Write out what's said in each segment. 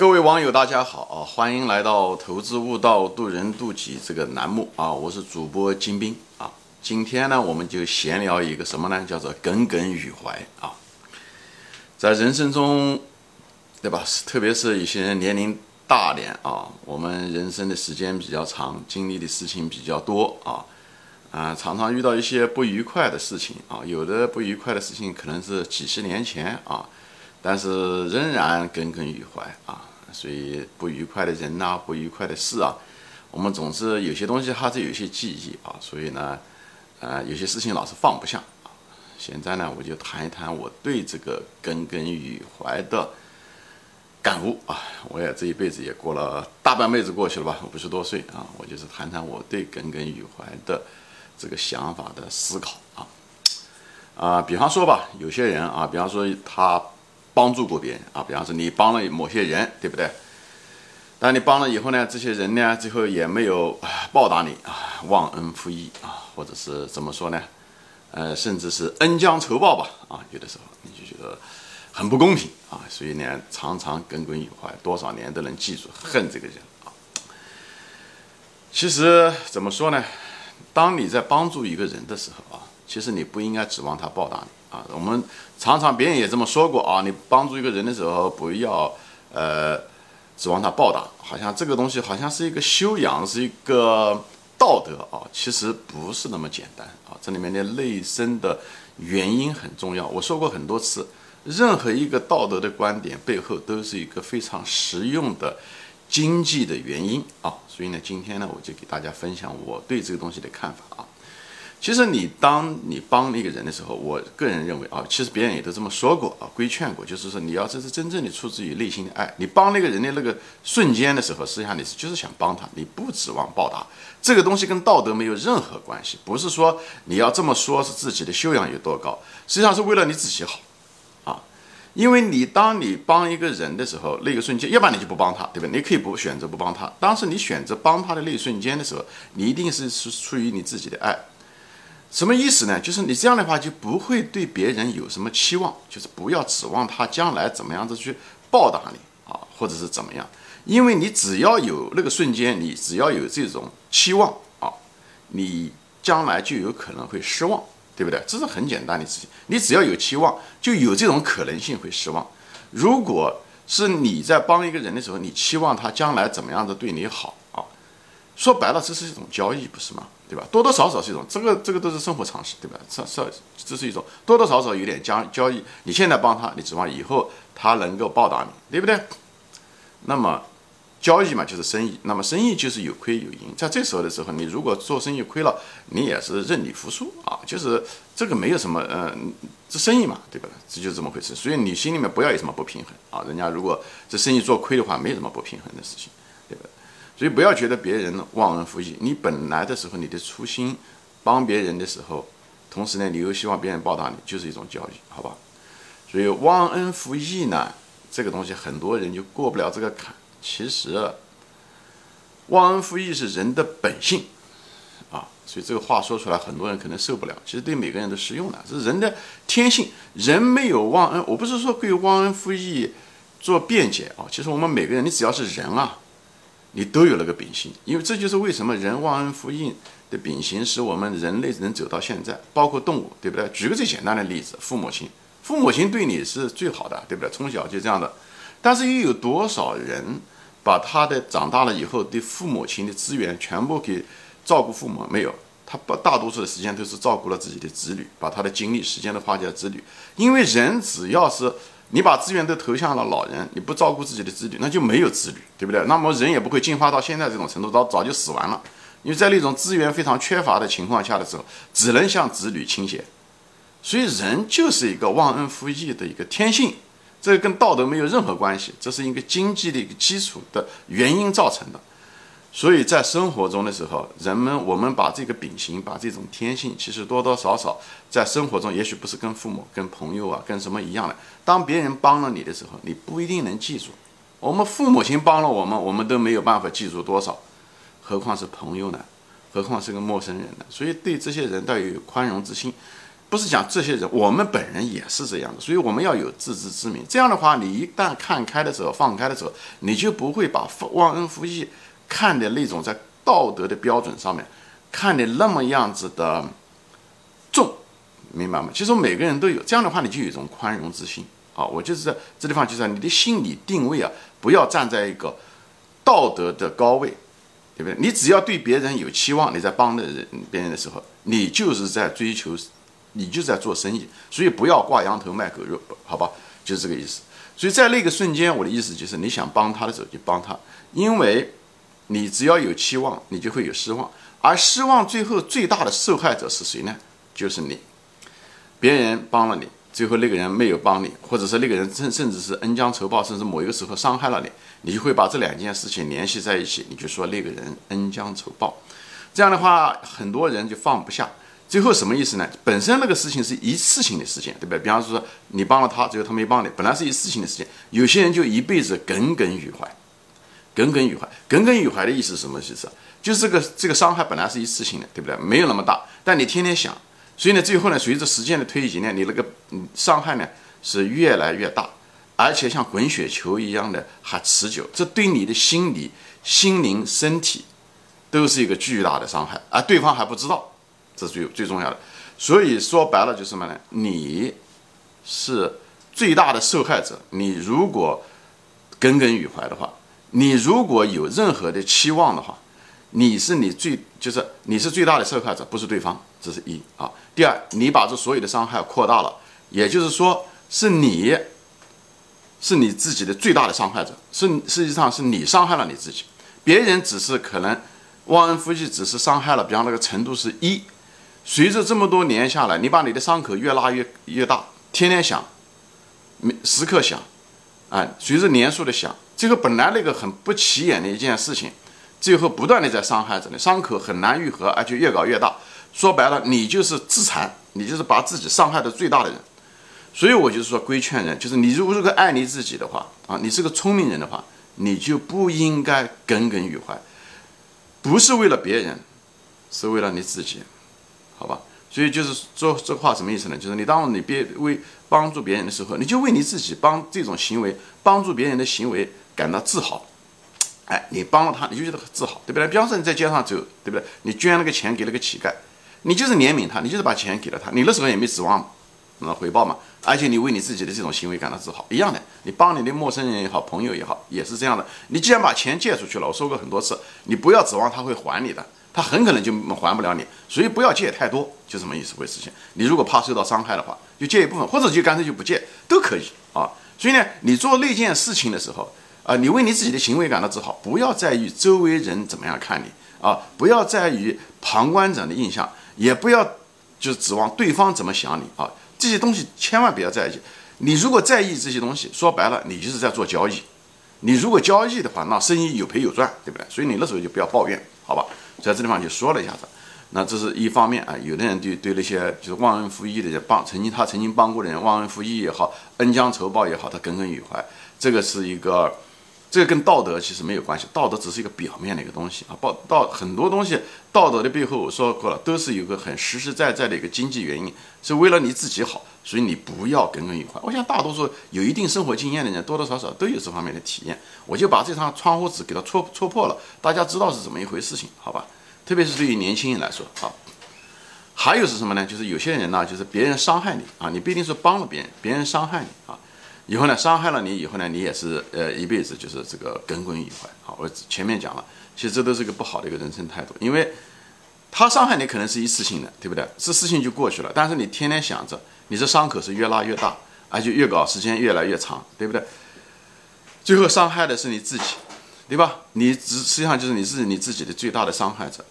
各位网友，大家好啊！欢迎来到《投资悟道，渡人渡己》这个栏目啊！我是主播金兵啊。今天呢，我们就闲聊一个什么呢？叫做耿耿于怀啊。在人生中，对吧？特别是一些人年龄大点啊，我们人生的时间比较长，经历的事情比较多啊啊，常常遇到一些不愉快的事情啊。有的不愉快的事情可能是几十年前啊，但是仍然耿耿于怀啊。所以不愉快的人呐，不愉快的事啊，我们总是有些东西还是有些记忆啊，所以呢，呃，有些事情老是放不下。现在呢，我就谈一谈我对这个耿耿于怀的感悟啊。我也这一辈子也过了大半辈子过去了吧，五十多岁啊，我就是谈谈我对耿耿于怀的这个想法的思考啊。啊，比方说吧，有些人啊，比方说他。帮助过别人啊，比方说你帮了某些人，对不对？但你帮了以后呢，这些人呢，最后也没有报答你啊，忘恩负义啊，或者是怎么说呢？呃，甚至是恩将仇报吧啊，有的时候你就觉得很不公平啊，所以呢，常常耿耿于怀，多少年都能记住恨这个人啊。其实怎么说呢？当你在帮助一个人的时候啊，其实你不应该指望他报答你。啊，我们常常别人也这么说过啊，你帮助一个人的时候，不要呃指望他报答，好像这个东西好像是一个修养，是一个道德啊，其实不是那么简单啊，这里面的内生的原因很重要。我说过很多次，任何一个道德的观点背后都是一个非常实用的经济的原因啊，所以呢，今天呢，我就给大家分享我对这个东西的看法啊。其实你当你帮一个人的时候，我个人认为啊，其实别人也都这么说过啊，规劝过，就是说你要这是真正的出自于内心的爱，你帮那个人的那个瞬间的时候，实际上你是就是想帮他，你不指望报答，这个东西跟道德没有任何关系，不是说你要这么说，是自己的修养有多高，实际上是为了你自己好，啊，因为你当你帮一个人的时候，那个瞬间，要不然你就不帮他，对吧？你可以不选择不帮他，当时你选择帮他的那一瞬间的时候，你一定是是出于你自己的爱。什么意思呢？就是你这样的话就不会对别人有什么期望，就是不要指望他将来怎么样子去报答你啊，或者是怎么样，因为你只要有那个瞬间，你只要有这种期望啊，你将来就有可能会失望，对不对？这是很简单的事情。你只要有期望，就有这种可能性会失望。如果是你在帮一个人的时候，你期望他将来怎么样子对你好啊，说白了，这是一种交易，不是吗？对吧？多多少少是一种，这个这个都是生活常识，对吧？这这这是一种多多少少有点交交易。你现在帮他，你指望以后他能够报答你，对不对？那么交易嘛，就是生意。那么生意就是有亏有赢。在这时候的时候，你如果做生意亏了，你也是认你服输啊。就是这个没有什么，嗯，这生意嘛，对吧？这就是这么回事。所以你心里面不要有什么不平衡啊。人家如果这生意做亏的话，没什么不平衡的事情，所以不要觉得别人忘恩负义，你本来的时候你的初心，帮别人的时候，同时呢你又希望别人报答你，就是一种教育，好吧？所以忘恩负义呢，这个东西很多人就过不了这个坎。其实，忘恩负义是人的本性啊，所以这个话说出来，很多人可能受不了。其实对每个人都适用的，是人的天性。人没有忘恩，我不是说对忘恩负义做辩解啊。其实我们每个人，你只要是人啊。你都有那个秉性，因为这就是为什么人忘恩负义的秉性使我们人类能走到现在，包括动物，对不对？举个最简单的例子，父母亲，父母亲对你是最好的，对不对？从小就这样的，但是又有多少人把他的长大了以后对父母亲的资源全部给照顾父母？没有，他把大多数的时间都是照顾了自己的子女，把他的精力、时间都花在子女，因为人只要是。你把资源都投向了老人，你不照顾自己的子女，那就没有子女，对不对？那么人也不会进化到现在这种程度，早早就死完了。因为在那种资源非常缺乏的情况下的时候，只能向子女倾斜。所以人就是一个忘恩负义的一个天性，这跟道德没有任何关系，这是一个经济的一个基础的原因造成的。所以在生活中的时候，人们我们把这个秉性，把这种天性，其实多多少少在生活中，也许不是跟父母、跟朋友啊、跟什么一样的。当别人帮了你的时候，你不一定能记住。我们父母亲帮了我们，我们都没有办法记住多少，何况是朋友呢？何况是个陌生人呢？所以对这些人要有宽容之心。不是讲这些人，我们本人也是这样的，所以我们要有自知之明。这样的话，你一旦看开的时候，放开的时候，你就不会把忘恩负义看的那种在道德的标准上面看的那么样子的重，明白吗？其实每个人都有这样的话，你就有一种宽容之心啊。我就是在这地方，就是你的心理定位啊，不要站在一个道德的高位，对不对？你只要对别人有期望，你在帮的人别人的时候，你就是在追求。你就在做生意，所以不要挂羊头卖狗肉，好吧？就是这个意思。所以在那个瞬间，我的意思就是，你想帮他的时候就帮他，因为你只要有期望，你就会有失望，而失望最后最大的受害者是谁呢？就是你。别人帮了你，最后那个人没有帮你，或者是那个人甚甚至是恩将仇报，甚至某一个时候伤害了你，你就会把这两件事情联系在一起，你就说那个人恩将仇报。这样的话，很多人就放不下。最后什么意思呢？本身那个事情是一次性的事情，对不对？比方说你帮了他，最后他没帮你，本来是一次性的事情。有些人就一辈子耿耿于怀，耿耿于怀，耿耿于怀的意思是什么意思？就是这个这个伤害本来是一次性的，对不对？没有那么大，但你天天想，所以呢，最后呢，随着时间的推移呢，你那个伤害呢是越来越大，而且像滚雪球一样的还持久，这对你的心理、心灵、身体都是一个巨大的伤害，而对方还不知道。这是最最重要的，所以说白了就是什么呢？你是最大的受害者。你如果耿耿于怀的话，你如果有任何的期望的话，你是你最就是你是最大的受害者，不是对方。这是一啊。第二，你把这所有的伤害扩大了，也就是说是你是你自己的最大的伤害者，是实际上是你伤害了你自己，别人只是可能忘恩负义，只是伤害了，比方那个程度是一。随着这么多年下来，你把你的伤口越拉越越大，天天想，每时刻想，啊，随着年数的想，这个本来那个很不起眼的一件事情，最后不断的在伤害着你，伤口很难愈合，而且越搞越大。说白了，你就是自残，你就是把自己伤害的最大的人。所以我就是说，规劝人，就是你如果是个爱你自己的话，啊，你是个聪明人的话，你就不应该耿耿于怀，不是为了别人，是为了你自己。好吧，所以就是说这话什么意思呢？就是你当你别为帮助别人的时候，你就为你自己帮这种行为帮助别人的行为感到自豪。哎，你帮了他，你就觉得自豪，对不对？比方说你在街上走，对不对？你捐了个钱给了个乞丐，你就是怜悯他，你就是把钱给了他，你那时候也没指望那回报嘛。而且你为你自己的这种行为感到自豪，一样的。你帮你的陌生人也好，朋友也好，也是这样的。你既然把钱借出去了，我说过很多次，你不要指望他会还你的。他很可能就还不了你，所以不要借太多，就这么意思回事情。你如果怕受到伤害的话，就借一部分，或者就干脆就不借，都可以啊。所以呢，你做那件事情的时候，啊，你为你自己的行为感到自豪，不要在意周围人怎么样看你啊，不要在意旁观者的印象，也不要就指望对方怎么想你啊。这些东西千万不要在意。你如果在意这些东西，说白了，你就是在做交易。你如果交易的话，那生意有赔有赚，对不对？所以你那时候就不要抱怨，好吧？在这地方就说了一下子，那这是一方面啊。有的人对对那些就是忘恩负义的人，帮曾经他曾经帮过的人，忘恩负义也好，恩将仇报也好，他耿耿于怀。这个是一个，这个跟道德其实没有关系，道德只是一个表面的一个东西啊。报道很多东西，道德的背后我说过了，都是有个很实实在在的一个经济原因，是为了你自己好，所以你不要耿耿于怀。我想大多数有一定生活经验的人，多多少少都有这方面的体验。我就把这张窗户纸给它戳戳破了，大家知道是怎么一回事情，好吧？特别是对于年轻人来说，好，还有是什么呢？就是有些人呢，就是别人伤害你啊，你不一定是帮了别人，别人伤害你啊，以后呢，伤害了你以后呢，你也是呃一辈子就是这个耿耿于怀。好，我前面讲了，其实这都是一个不好的一个人生态度，因为他伤害你可能是一次性的，对不对？这事情就过去了，但是你天天想着，你这伤口是越拉越大，而且越搞时间越来越长，对不对？最后伤害的是你自己，对吧？你只实际上就是你自己你自己的最大的伤害者。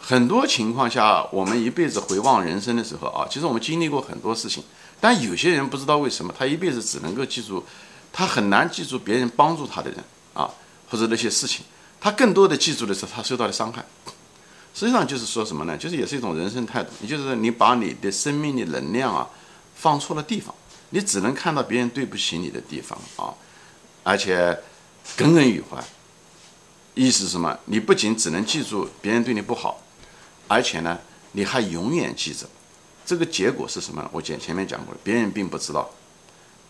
很多情况下，我们一辈子回望人生的时候啊，其实我们经历过很多事情，但有些人不知道为什么，他一辈子只能够记住，他很难记住别人帮助他的人啊，或者那些事情，他更多的记住的是他受到的伤害。实际上就是说什么呢？就是也是一种人生态度，也就是你把你的生命的能量啊放错了地方，你只能看到别人对不起你的地方啊，而且耿耿于怀。意思是什么？你不仅只能记住别人对你不好，而且呢，你还永远记着这个结果是什么？我前前面讲过了，别人并不知道，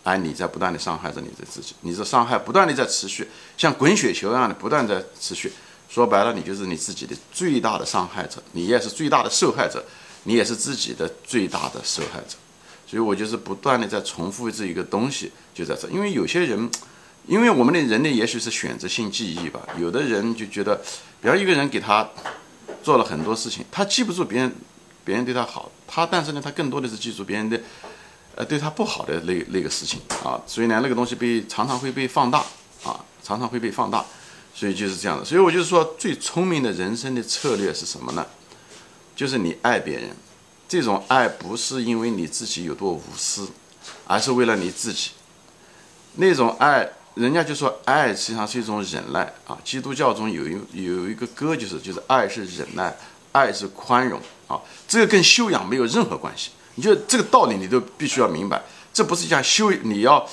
而你在不断的伤害着你的自己，你这伤害不断的在持续，像滚雪球一样的不断在持续。说白了，你就是你自己的最大的伤害者，你也是最大的受害者，你也是自己的最大的受害者。所以我就是不断的在重复这一个东西，就在这。因为有些人，因为我们的人类也许是选择性记忆吧，有的人就觉得，比方一个人给他做了很多事情，他记不住别人，别人对他好，他但是呢，他更多的是记住别人的，呃，对他不好的那那个事情啊。所以呢，那个东西被常常会被放大啊，常常会被放大。所以就是这样的，所以我就是说，最聪明的人生的策略是什么呢？就是你爱别人，这种爱不是因为你自己有多无私，而是为了你自己。那种爱，人家就说爱实际上是一种忍耐啊。基督教中有一有一个歌，就是就是爱是忍耐，爱是宽容啊。这个跟修养没有任何关系。你就这个道理，你都必须要明白，这不是讲修，你要。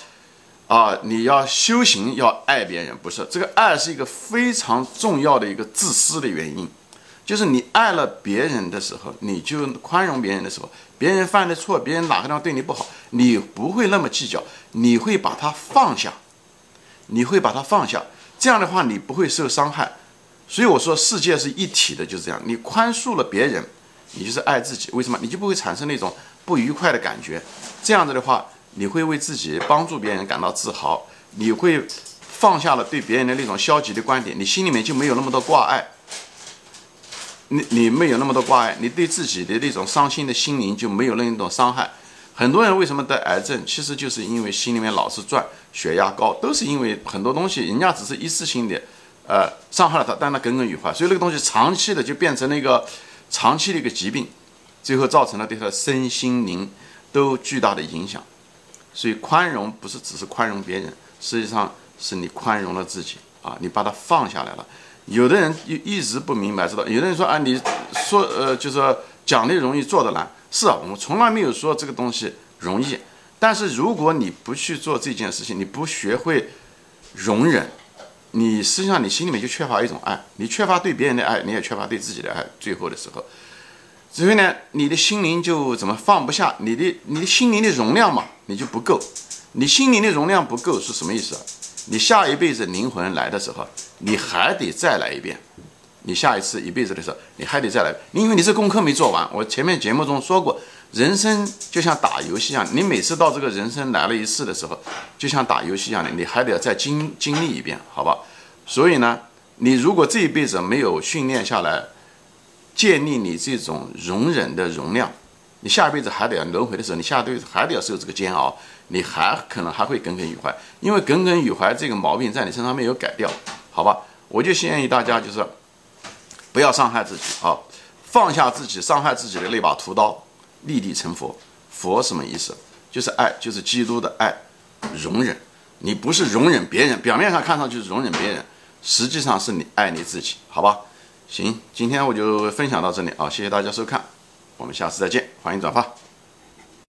啊，你要修行，要爱别人，不是这个爱是一个非常重要的一个自私的原因，就是你爱了别人的时候，你就宽容别人的时候，别人犯的错，别人哪个地方对你不好，你不会那么计较，你会把它放下，你会把它放下，这样的话你不会受伤害。所以我说世界是一体的，就是这样，你宽恕了别人，你就是爱自己，为什么？你就不会产生那种不愉快的感觉，这样子的话。你会为自己帮助别人感到自豪，你会放下了对别人的那种消极的观点，你心里面就没有那么多挂碍，你你没有那么多挂碍，你对自己的那种伤心的心灵就没有那一种伤害。很多人为什么得癌症，其实就是因为心里面老是转，血压高，都是因为很多东西，人家只是一次性的，呃，伤害了他，但他耿耿于怀，所以那个东西长期的就变成了一个长期的一个疾病，最后造成了对他的身心灵都巨大的影响。所以宽容不是只是宽容别人，实际上是你宽容了自己啊，你把它放下来了。有的人一一直不明白，知道？有的人说啊，你说呃，就是说讲的容易做的难。是啊，我们从来没有说这个东西容易。但是如果你不去做这件事情，你不学会容忍，你实际上你心里面就缺乏一种爱，你缺乏对别人的爱，你也缺乏对自己的爱。最后的时候。所以呢，你的心灵就怎么放不下？你的你的心灵的容量嘛，你就不够。你心灵的容量不够是什么意思？你下一辈子灵魂来的时候，你还得再来一遍。你下一次一辈子的时候，你还得再来，因为你这功课没做完。我前面节目中说过，人生就像打游戏一样，你每次到这个人生来了一次的时候，就像打游戏一样的，你还得要再经经历一遍，好吧？所以呢，你如果这一辈子没有训练下来，建立你这种容忍的容量，你下一辈子还得要轮回的时候，你下辈子还得要受这个煎熬，你还可能还会耿耿于怀，因为耿耿于怀这个毛病在你身上没有改掉，好吧？我就建议大家就是不要伤害自己啊，放下自己伤害自己的那把屠刀，立地成佛。佛什么意思？就是爱，就是基督的爱，容忍。你不是容忍别人，表面上看上去是容忍别人，实际上是你爱你自己，好吧？行，今天我就分享到这里啊，谢谢大家收看，我们下次再见，欢迎转发。